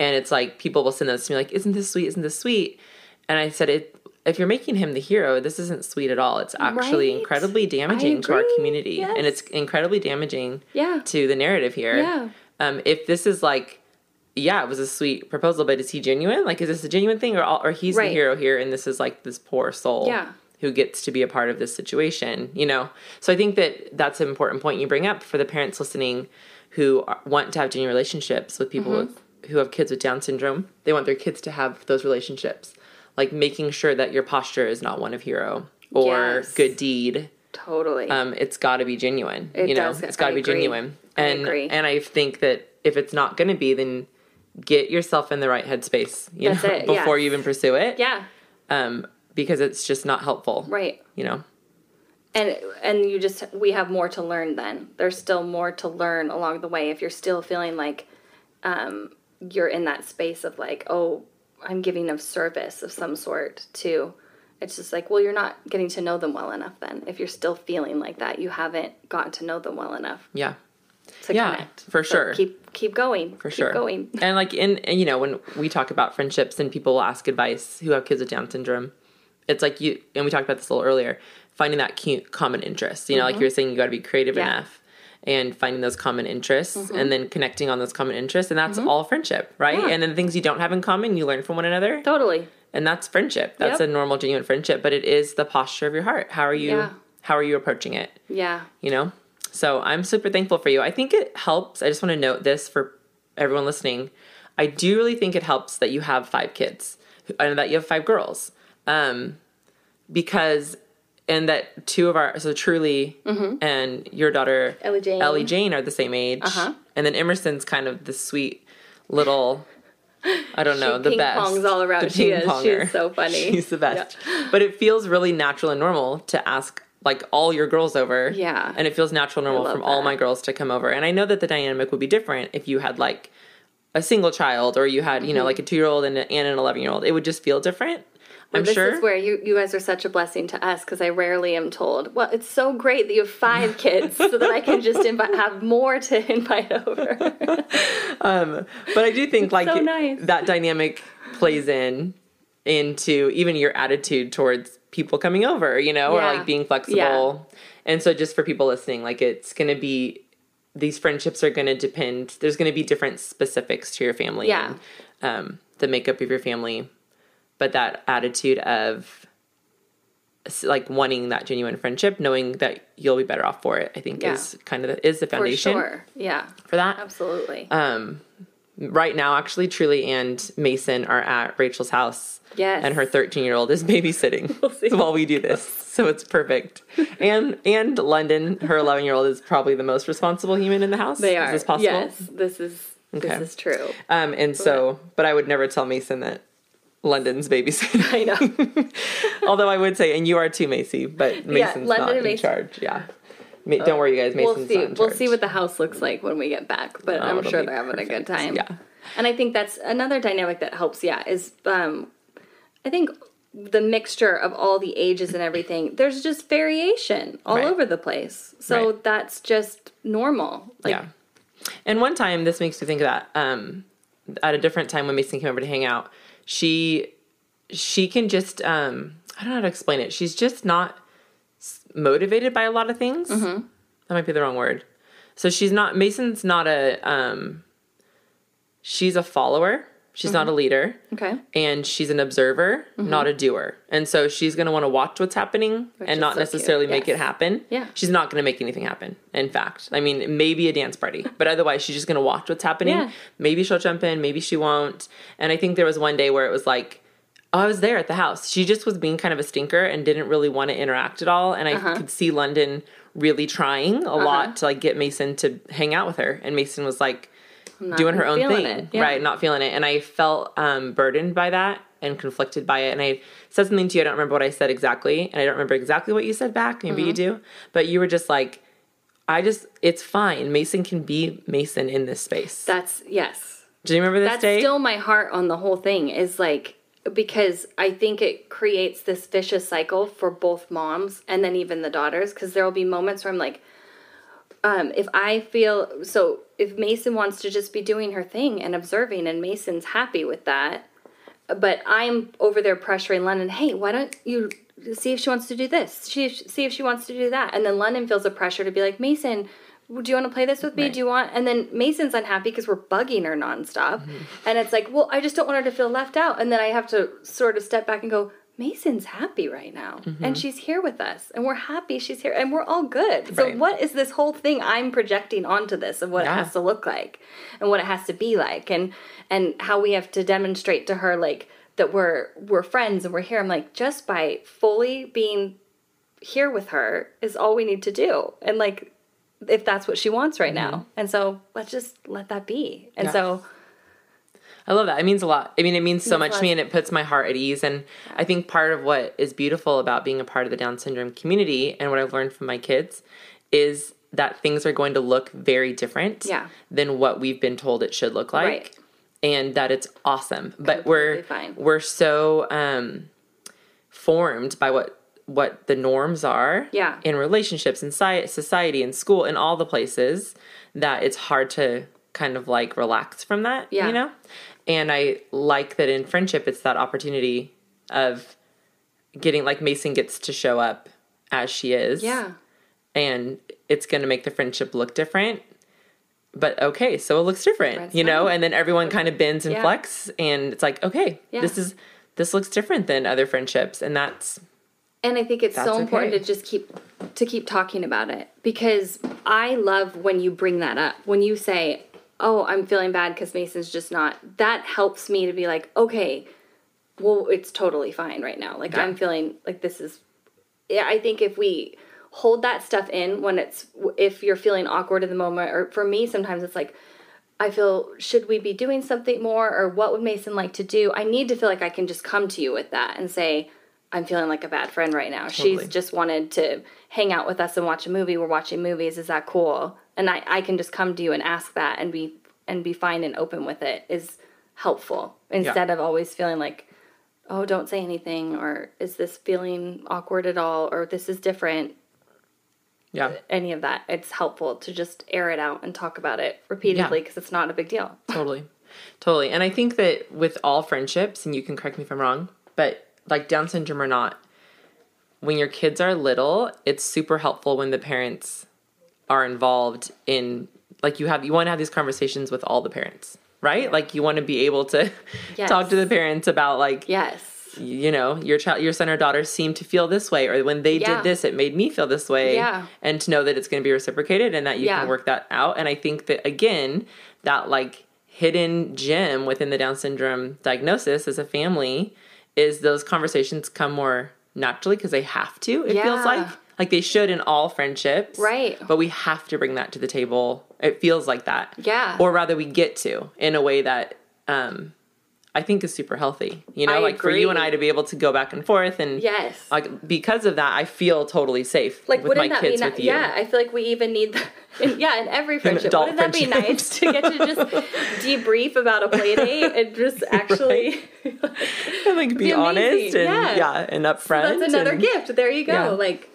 and it's like people will send those to me like, "Isn't this sweet? Isn't this sweet?" And I said, "It if you're making him the hero, this isn't sweet at all. It's actually Right. incredibly damaging to our community, and it's incredibly damaging Yeah. to the narrative here. Yeah. Um, if this is like yeah, it was a sweet proposal, but is he genuine? Like, is this a genuine thing, or all, or he's Right. the hero here, and this is like this poor soul, Yeah. who gets to be a part of this situation, you know? So I think that that's an important point you bring up for the parents listening who want to have genuine relationships with people Mm-hmm. with, who have kids with Down syndrome. They want their kids to have those relationships, like making sure that your posture is not one of hero or Yes. good deed. totally Um, it's got to be genuine. It you know, does. it's got to be agree. genuine. I And agree. and I think that if it's not going to be, then get yourself in the right headspace. You That's know, it, before you even pursue it. yeah Um, because it's just not helpful. right You know. and and you just we have more to learn then there's still more to learn along the way if you're still feeling like um, you're in that space of like oh i'm giving of service of some sort to it's just like well you're not getting to know them well enough then if you're still feeling like that you haven't gotten to know them well enough Yeah. to Yeah, connect. for So sure. Keep keep going. for sure. keep sure. Going. And like in you know when we talk about friendships and people will ask advice who have kids with Down syndrome, it's like you and we talked about this a little earlier. Finding that cute common interest. You know, like you were saying, you got to be creative Mm-hmm. Yeah. Mm-hmm. enough. And finding those common interests and then connecting on those common interests. And that's all friendship, right? Yeah. And then the things you don't have in common, you learn from one another. Totally. And that's friendship. That's Yep. a normal, genuine friendship. But it is the posture of your heart. How are you Yeah. how are you approaching it? Yeah. you know so i'm super thankful for you i think it helps i just want to note this for everyone listening i do really think it helps that you have five kids and that you have five girls um because and that two of our so truly and your daughter Mm-hmm. Ellie Jane. ellie jane are the same age Uh-huh. and then emerson's kind of the sweet little I don't know the best. pongs all around. The She is. ping She is so funny. She's the best. But it feels really natural and normal to ask like all your girls over. Yeah. And it feels natural and normal from all my girls to come over. And I know that the dynamic would be different if you had like a single child or you had, you know, like a two year old and, and an 11 year old. It would just feel different. I'm this sure. is where you, you guys are such a blessing to us because I rarely am told, well, it's so great that you have five kids so that I can just invite, have more to invite over. but I do think like so nice. that dynamic plays in into even your attitude towards people coming over, you know, or like being flexible. And so just for people listening, like it's going to be these friendships are going to depend there's going to be different specifics to your family Yeah. and um, the makeup of your family but that attitude of like wanting that genuine friendship knowing that you'll be better off for it i think Yeah. is kind of the, is the For foundation sure. Yeah. for that Absolutely. um, right now, actually, Truly and Macy are at Rachel's house. Yes. And her 13 year old is babysitting see. while we do this. So it's perfect. And and London, her 11 year old, is probably the most responsible human in the house. they are. Is this possible? Yes. This is Okay. this is true. Um, and so, but I would never tell Macy that London's babysitting. I know. Although I would say, and you are too, Macy, but Macy's London not in Macy. charge. Yeah. Ma- don't worry, you guys. Macy's we'll see. not in We'll see what the house looks like when we get back, but Oh, I'm sure they're having a good time. Yeah. And I think that's another dynamic that helps, yeah, is um I think the mixture of all the ages and everything, there's just variation all Right. over the place. So Right. that's just normal. Like yeah. And one time, this makes me think of that. Um, at a different time when Macy came over to hang out, she she can just um, I don't know how to explain it. She's just not motivated by a lot of things. Mm-hmm. That might be the wrong word. So she's not Macy's not a um, she's a follower. She's not a Mm-hmm. leader Okay. and she's an observer, not a doer. And so she's going to want to watch what's happening Which and not so necessarily make it happen. Yeah. She's not going to make anything happen. In fact, I mean, maybe a dance party, but otherwise she's just going to watch what's happening. Yeah. Maybe she'll jump in, maybe she won't. And I think there was one day where it was like, oh, I was there at the house. She just was being kind of a stinker and didn't really want to interact at all. And I Uh-huh. could see London really trying a lot to like get Macy to hang out with her. And Macy was like, doing her own thing. Yeah. right? Not feeling it, and I felt um, burdened by that and conflicted by it. And I said something to you. I don't remember what I said exactly, and I don't remember exactly what you said back. Maybe you Mm-hmm. do, but you were just like, "I just, it's fine. Macy can be Macy in this space." That's yes. do you remember this That's day? still my heart on the whole thing is like because I think it creates this vicious cycle for both moms and then even the daughters because there will be moments where I'm like um, if I feel so if Macy wants to just be doing her thing and observing and Macy's happy with that but I'm over there pressuring London hey why don't you see if she wants to do this she see if she wants to do that and then London feels a pressure to be like Macy do you want to play this with me? Right. Do you want? And then Macy's unhappy because we're bugging her nonstop. Mm-hmm. And it's like, well, I just don't want her to feel left out. And then I have to sort of step back and go, Macy's happy right now. And mm-hmm. she's here with us. And we're happy she's here. And we're all good. So, Right. what is this whole thing I'm projecting onto this of what Yeah. it has to look like and what it has to be like and and how we have to demonstrate to her like that we're we're friends and we're here. I'm like, just by fully being here with her is all we need to do. And like if that's what she wants right mm-hmm. now. And so let's just let that be. And Yeah. so I love that. It means a lot. I mean, it means so much to me and it puts my heart at ease. And I think part of what is beautiful about being a part of the Down syndrome community and what I've learned from my kids is that things are going to look very different Yeah. than what we've been told it should look like. Right. And that it's awesome. But we're fine. we're so um formed by what what the norms are Yeah. in relationships in sci- society in school in all the places that it's hard to kind of like relax from that Yeah. you know and i like that in friendship it's that opportunity of getting like macy gets to show up as she is Yeah. and it's going to make the friendship look different but okay so it looks different That's you know fine. and then everyone kind of bends and Yeah. flex and it's like okay Yeah. this is this looks different than other friendships and that's And I think it's so important okay. to just keep to keep talking about it because I love when you bring that up. When you say, "Oh, I'm feeling bad cuz Macy's just not." That helps me to be like, "Okay, well, it's totally fine right now. Like Yeah. I'm feeling like this is yeah, I think if we hold that stuff in when it's if you're feeling awkward in the moment or for me sometimes it's like I feel should we be doing something more or what would Macy like to do? I need to feel like I can just come to you with that and say I'm feeling like a bad friend right now. Totally. She's just wanted to hang out with us and watch a movie. We're watching movies. Is that cool? And I, I can just come to you and ask that and be and be fine and open with it is helpful instead of always feeling like oh don't say anything or is this feeling awkward at all? or this is different. Yeah. Any of that. It's helpful to just air it out and talk about it repeatedly because it's not a big deal. Totally. Totally. And i think that with all friendships and you can correct me if i'm wrong but like down syndrome or not when your kids are little it's super helpful when the parents are involved in like you have you want to have these conversations with all the parents right like you want to be able to Yes. talk to the parents about like yes you know your child your son or daughter seemed to feel this way or when they Yeah. did this it made me feel this way Yeah. and to know that it's going to be reciprocated and that you Yeah. can work that out and i think that again that like hidden gem within the down syndrome diagnosis as a family is those conversations come more naturally because they have to it feels like like they should in all friendships. Right. but we have to bring that to the table. It feels like that. Yeah. or rather we get to in a way that um i think is super healthy. You know I like for you and i to be able to go back and forth and yes. like because of that i feel totally safe like with my kids be with ni- you. yeah i feel like we even need that in, yeah in every friendship. adult wouldn't that be nice to get to just debrief about a play date and just actually and like be, be honest and yeah. yeah, and upfront that's another and- gift. There you go. Yeah. like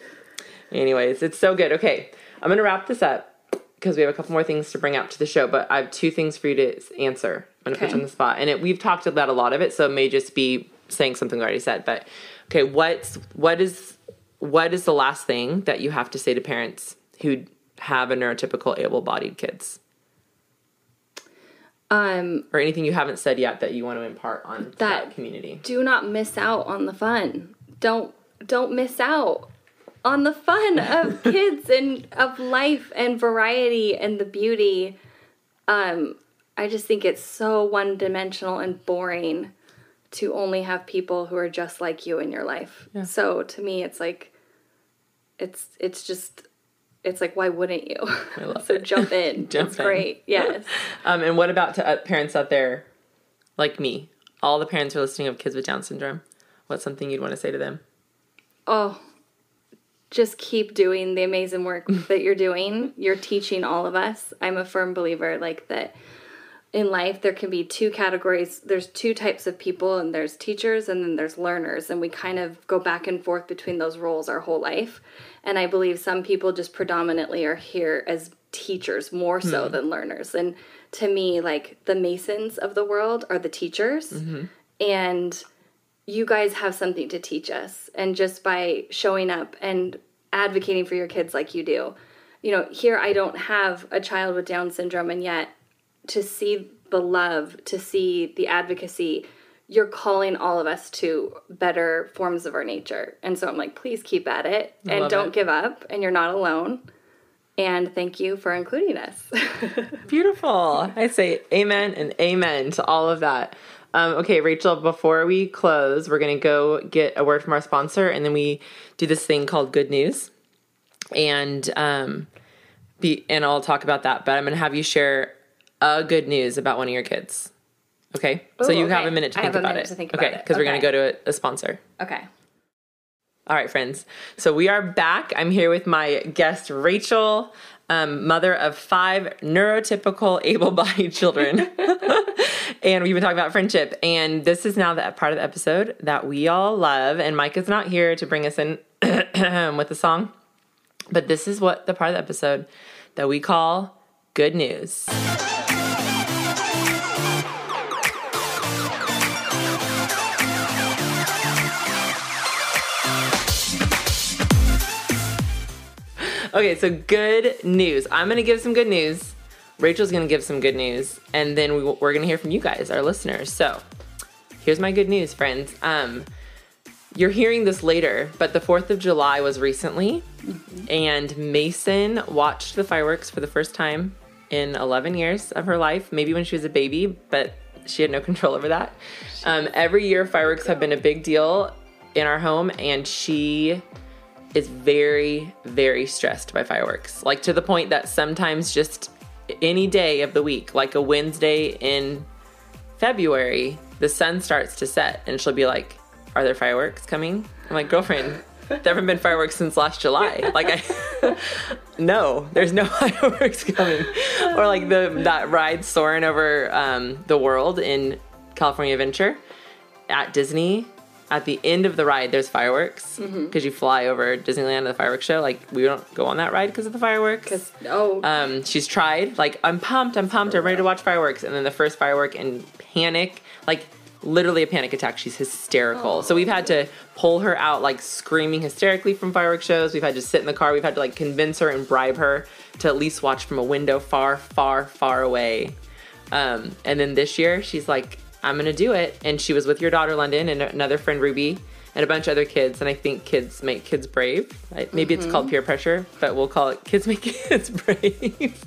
anyways it's so good. Okay i'm gonna wrap this up because we have a couple more things to bring out to the show but i have two things for you to answer i'm gonna put you on the spot. And it, we've talked about a lot of it so it may just be saying something we already said but okay what's what is what is the last thing that you have to say to parents who have a neurotypical able-bodied kids? Um or anything you haven't said yet that you want to impart on that, That- community? do not miss out on the fun. Don't don't miss out on the fun of kids and of life and variety and the beauty um i just think it's so one dimensional and boring to only have people who are just like you in your life so to me it's like it's it's just it's like why wouldn't you I love so it. jump in Jump it's in. great yes Um, and what about to uh, parents out there like me? All the parents who are listening of kids with Down syndrome. What's something you'd want to say to them? Oh, just keep doing the amazing work that you're doing. You're teaching all of us. I'm a firm believer like that in life there can be two categories. There's two types of people and there's teachers and then there's learners and we kind of go back and forth between those roles our whole life. And I believe some people just predominantly are here as teachers more so hmm. than learners. And to me like the macys of the world are the teachers. Mm-hmm. And you guys have something to teach us and just by showing up and advocating for your kids like you do you know here i don't have a child with down syndrome and yet to see the love to see the advocacy you're calling all of us to better forms of our nature and so i'm like please keep at it and love don't it. give up and you're not alone and thank you for including us Beautiful. I say amen and amen to all of that. Um, okay, Rachel, before we close, we're going to go get a word from our sponsor, and then we do this thing called Good News. And um, be, and I'll talk about that, but I'm going to have you share a good news about one of your kids. Okay? so Ooh, you have a minute to think about it. think okay, about it. because we're going to go to a, a sponsor. okay All right, friends. So we are back. I'm here with my guest, Rachel, um, mother of five neurotypical able bodied children. and we've been talking about friendship. And this is now the part of the episode that we all love. And Mike is not here to bring us in with the song. But this is what the part of the episode that we call good news. Okay, so good news. I'm going to give some good news. Rachel's going to give some good news. And then we, we're going to hear from you guys, our listeners. So here's my good news, friends. Um, you're hearing this later, but the 4th of July was recently. And Macy watched the fireworks for the first time in 11 years of her life, maybe when she was a baby, but she had no control over that. Um, every year, fireworks have been a big deal in our home, and she is very, very stressed by fireworks. Like to the point that sometimes just any day of the week, like a Wednesday in February, the sun starts to set and she'll be like, Are there fireworks coming? I'm like, Girlfriend, there haven't been fireworks since last July. Like I No, there's no fireworks coming. Or like the that ride soaring over um, the world in California Adventure at Disney at the end of the ride, there's fireworks because you fly over Disneyland and the fireworks show. Like we don't go on that ride because of the fireworks. Oh, Um, she's tried. Like I'm pumped, I'm pumped, I'm ready to watch fireworks, and then the first firework and panic, like literally a panic attack. She's hysterical. So we've had to pull her out, like screaming hysterically from fireworks shows. We've had to sit in the car. We've had to like convince her and bribe her to at least watch from a window far, far, far away. Um, and then this year, she's like, I'm gonna do it. And she was with your daughter, London, and another friend, Ruby, and a bunch of other kids. And I think kids make kids brave. Maybe it's called mm-hmm. peer pressure, but we'll call it kids make kids brave.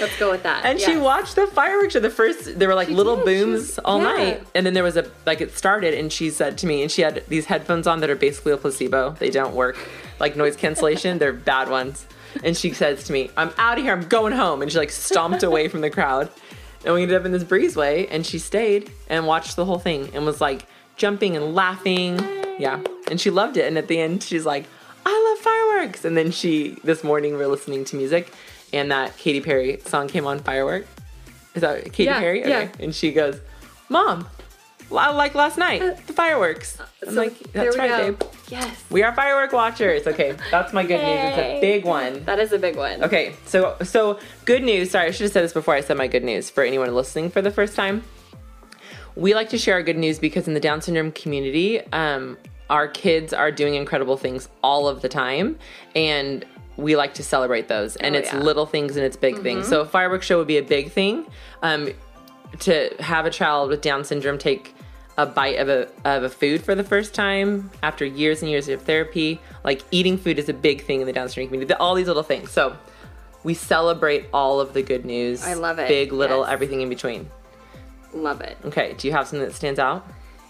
let's go with that. And she watched the fireworks show. The first, there were like little did. booms She- all yeah. night, and then there was a like it started, and she said to me, and she had these headphones on that are basically a placebo. They don't work, like noise cancellation. They're bad ones. And she says to me, "I'm out of here. I'm going home." And she like stomped away from the crowd, and we ended up in this breezeway, and she stayed and watched the whole thing and was like jumping and laughing. Yeah, and she loved it. And at the end, she's like, "I love fireworks." And then she this morning we we're listening to music, and that Katy Perry song came on, "Firework." Is that Katy Yeah, Perry? yeah. And she goes, "Mom, like last night, the fireworks." I'm So like, there "That's we right, go. babe. Yes, We are firework watchers." Okay, that's my good news. It's a big one. that is a big one. Okay, so so good news. Sorry, I should have said this before I said my good news for anyone listening for the first time. We like to share our good news because in the Down syndrome community, um, our kids are doing incredible things all of the time, and we like to celebrate those. And Oh, it's yeah. Mm-hmm. little things and it's big things. So a fireworks show would be a big thing. Um, to have a child with Down syndrome take a bite of a of a food for the first time after years and years of therapy, like eating food is a big thing in the Down syndrome community. All these little things. So we celebrate all of the good news. I love it. Big, little, Yes. everything in between. Love it. Okay. Do you have something that stands out?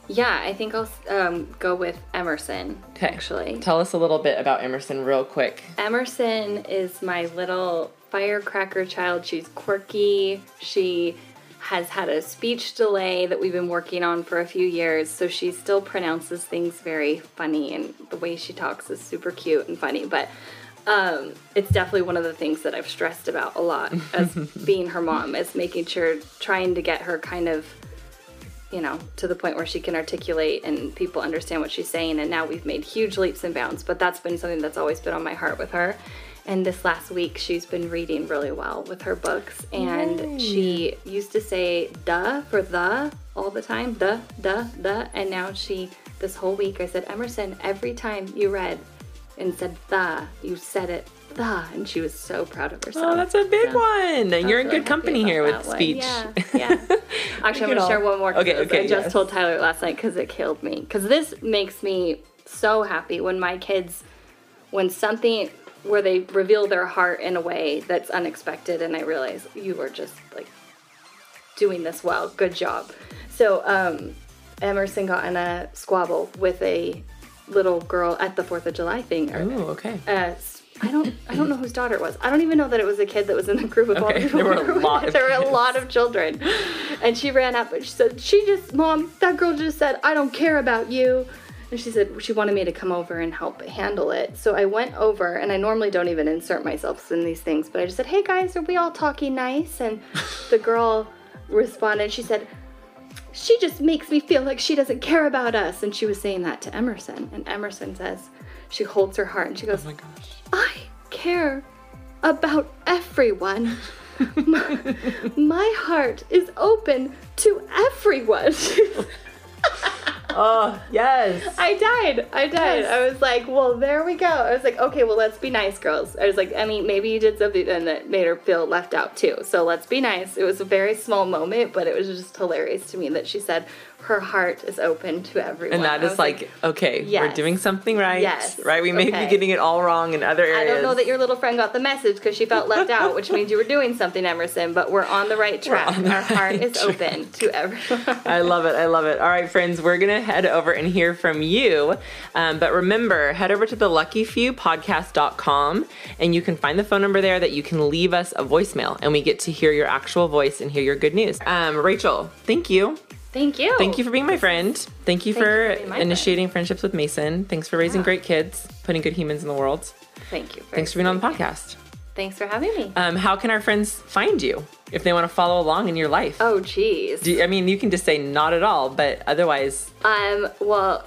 Yeah, I think I'll um, go with Emerson. Okay. Actually, Tell us a little bit about Emerson, real quick. Emerson is my little firecracker child. She's quirky. She has had a speech delay that we've been working on for a few years, so she still pronounces things very funny, and the way she talks is super cute and funny. But um, it's definitely one of the things that I've stressed about a lot as being her mom, is making sure, trying to get her kind of you know, to the point where she can articulate and people understand what she's saying. And now we've made huge leaps and bounds, but that's been something that's always been on my heart with her. And this last week, she's been reading really well with her books. And she used to say duh for the all the time, duh, duh, duh. And now she, this whole week, I said, Emerson, every time you read and said the, you said it the. And she was so proud of herself. Oh, that's a big So- one. And you're in really good company here with one. speech. Yeah, yeah. Actually, I'm gonna share one more. Okay, okay, I just yes. told Tyler last night because it killed me. Because this makes me so happy when my kids, when something where they reveal their heart in a way that's unexpected, and I realize you were just like doing this well. Good job. So um, Emerson got in a squabble with a little girl at the Fourth of July thing. Ooh, okay. uh, I don't I don't know whose daughter it was. I don't even know that it was a kid that was in the group of all Okay, the people. there were a lot of there were a lot of children. And she ran up and she said, She just mom, that girl just said, I don't care about you. And she said she wanted me to come over and help handle it. So I went over and I normally don't even insert myself in these things, but I just said, Hey guys, are we all talking nice? And the girl responded, she said, she just makes me feel like she doesn't care about us. And she was saying that to Emerson. And Emerson says, she holds her heart and she oh goes, Oh my gosh. I care about everyone. my, my heart is open to everyone. Oh, yes. I died. I died. Yes. I was like, well, there we go. I was like, okay, well, let's be nice, girls. I was like, I mean, maybe you did something that made her feel left out too. So let's be nice. It was a very small moment, but it was just hilarious to me that she said her heart is open to everyone. And that is is was like, okay, we're doing something right. Yes. Right? We may Okay. be getting it all wrong in other areas. I don't know that your little friend got the message because she felt left out, which means you were doing something, Emerson. But we're on the right track. the Our heart right is track. open to everyone. I love it. I love it. All right, friends, we're going to head over and hear from you. Um, but remember, head over to the luckyfewpodcast.com and you can find the phone number there that you can leave us a voicemail and we get to hear your actual voice and hear your good news. Um, Rachel, thank you. Thank you. Thank you for being my friend. Thank you Thank for, you for initiating friendships with Macy. Thanks for raising Yeah. great kids, putting good humans in the world. Thank you. very Thanks for being on the podcast. Thanks for having me. Um, how can our friends find you if they want to follow along in your life? oh, geez. Do you- I mean, you can just say not at all, but otherwise, Um, well,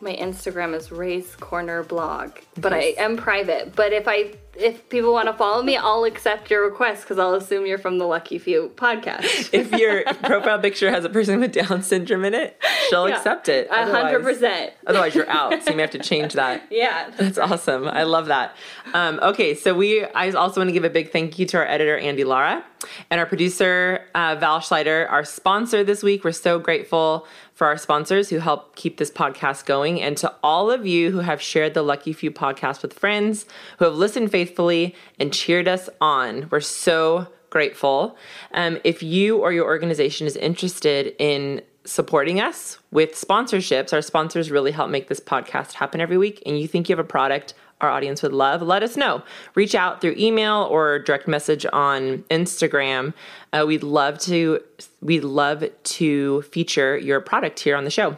my Instagram is Ray's Corner Blog, but I am private. But if I if people want to follow me, I'll accept your request because I'll assume you're from the Lucky Few podcast. if your profile picture has a person with Down syndrome in it, she'll Yeah. accept it. A hundred percent. Otherwise, you're out. So you may have to change that. Yeah. That's awesome. I love that. Um, okay, so we. I also want to give a big thank you to our editor Andy Lara and our producer uh, Val Schleider, our sponsor this week. We're so grateful for our sponsors who help keep this podcast going, and to all of you who have shared the Lucky Few podcast with friends, who have listened faithfully and cheered us on. We're so grateful. Um, if you or your organization is interested in supporting us with sponsorships, our sponsors really help make this podcast happen every week, and you think you have a product our audience would love, let us know. Reach out through email or direct message on Instagram. Uh, we'd love to we'd love to feature your product here on the show.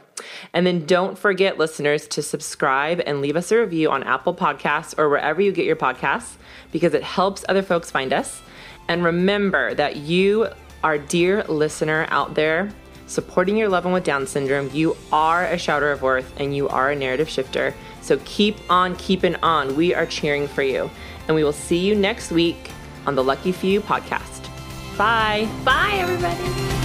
And then don't forget, listeners, to subscribe and leave us a review on Apple Podcasts or wherever you get your podcasts because it helps other folks find us. And remember that you, our dear listener out there, supporting your loved one with Down syndrome, you are a shouter of worth and you are a narrative shifter. So keep on keeping on. We are cheering for you. And we will see you next week on the Lucky Few podcast. Bye. Bye, everybody.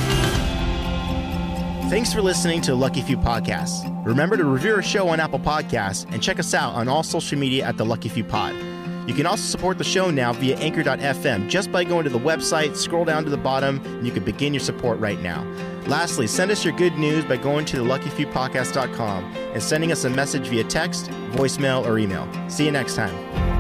Thanks for listening to Lucky Few Podcasts. Remember to review our show on Apple Podcasts and check us out on all social media at the Lucky Few Pod. You can also support the show now via anchor.fm just by going to the website, scroll down to the bottom, and you can begin your support right now. Lastly, send us your good news by going to luckyfewpodcast.com and sending us a message via text, voicemail, or email. See you next time.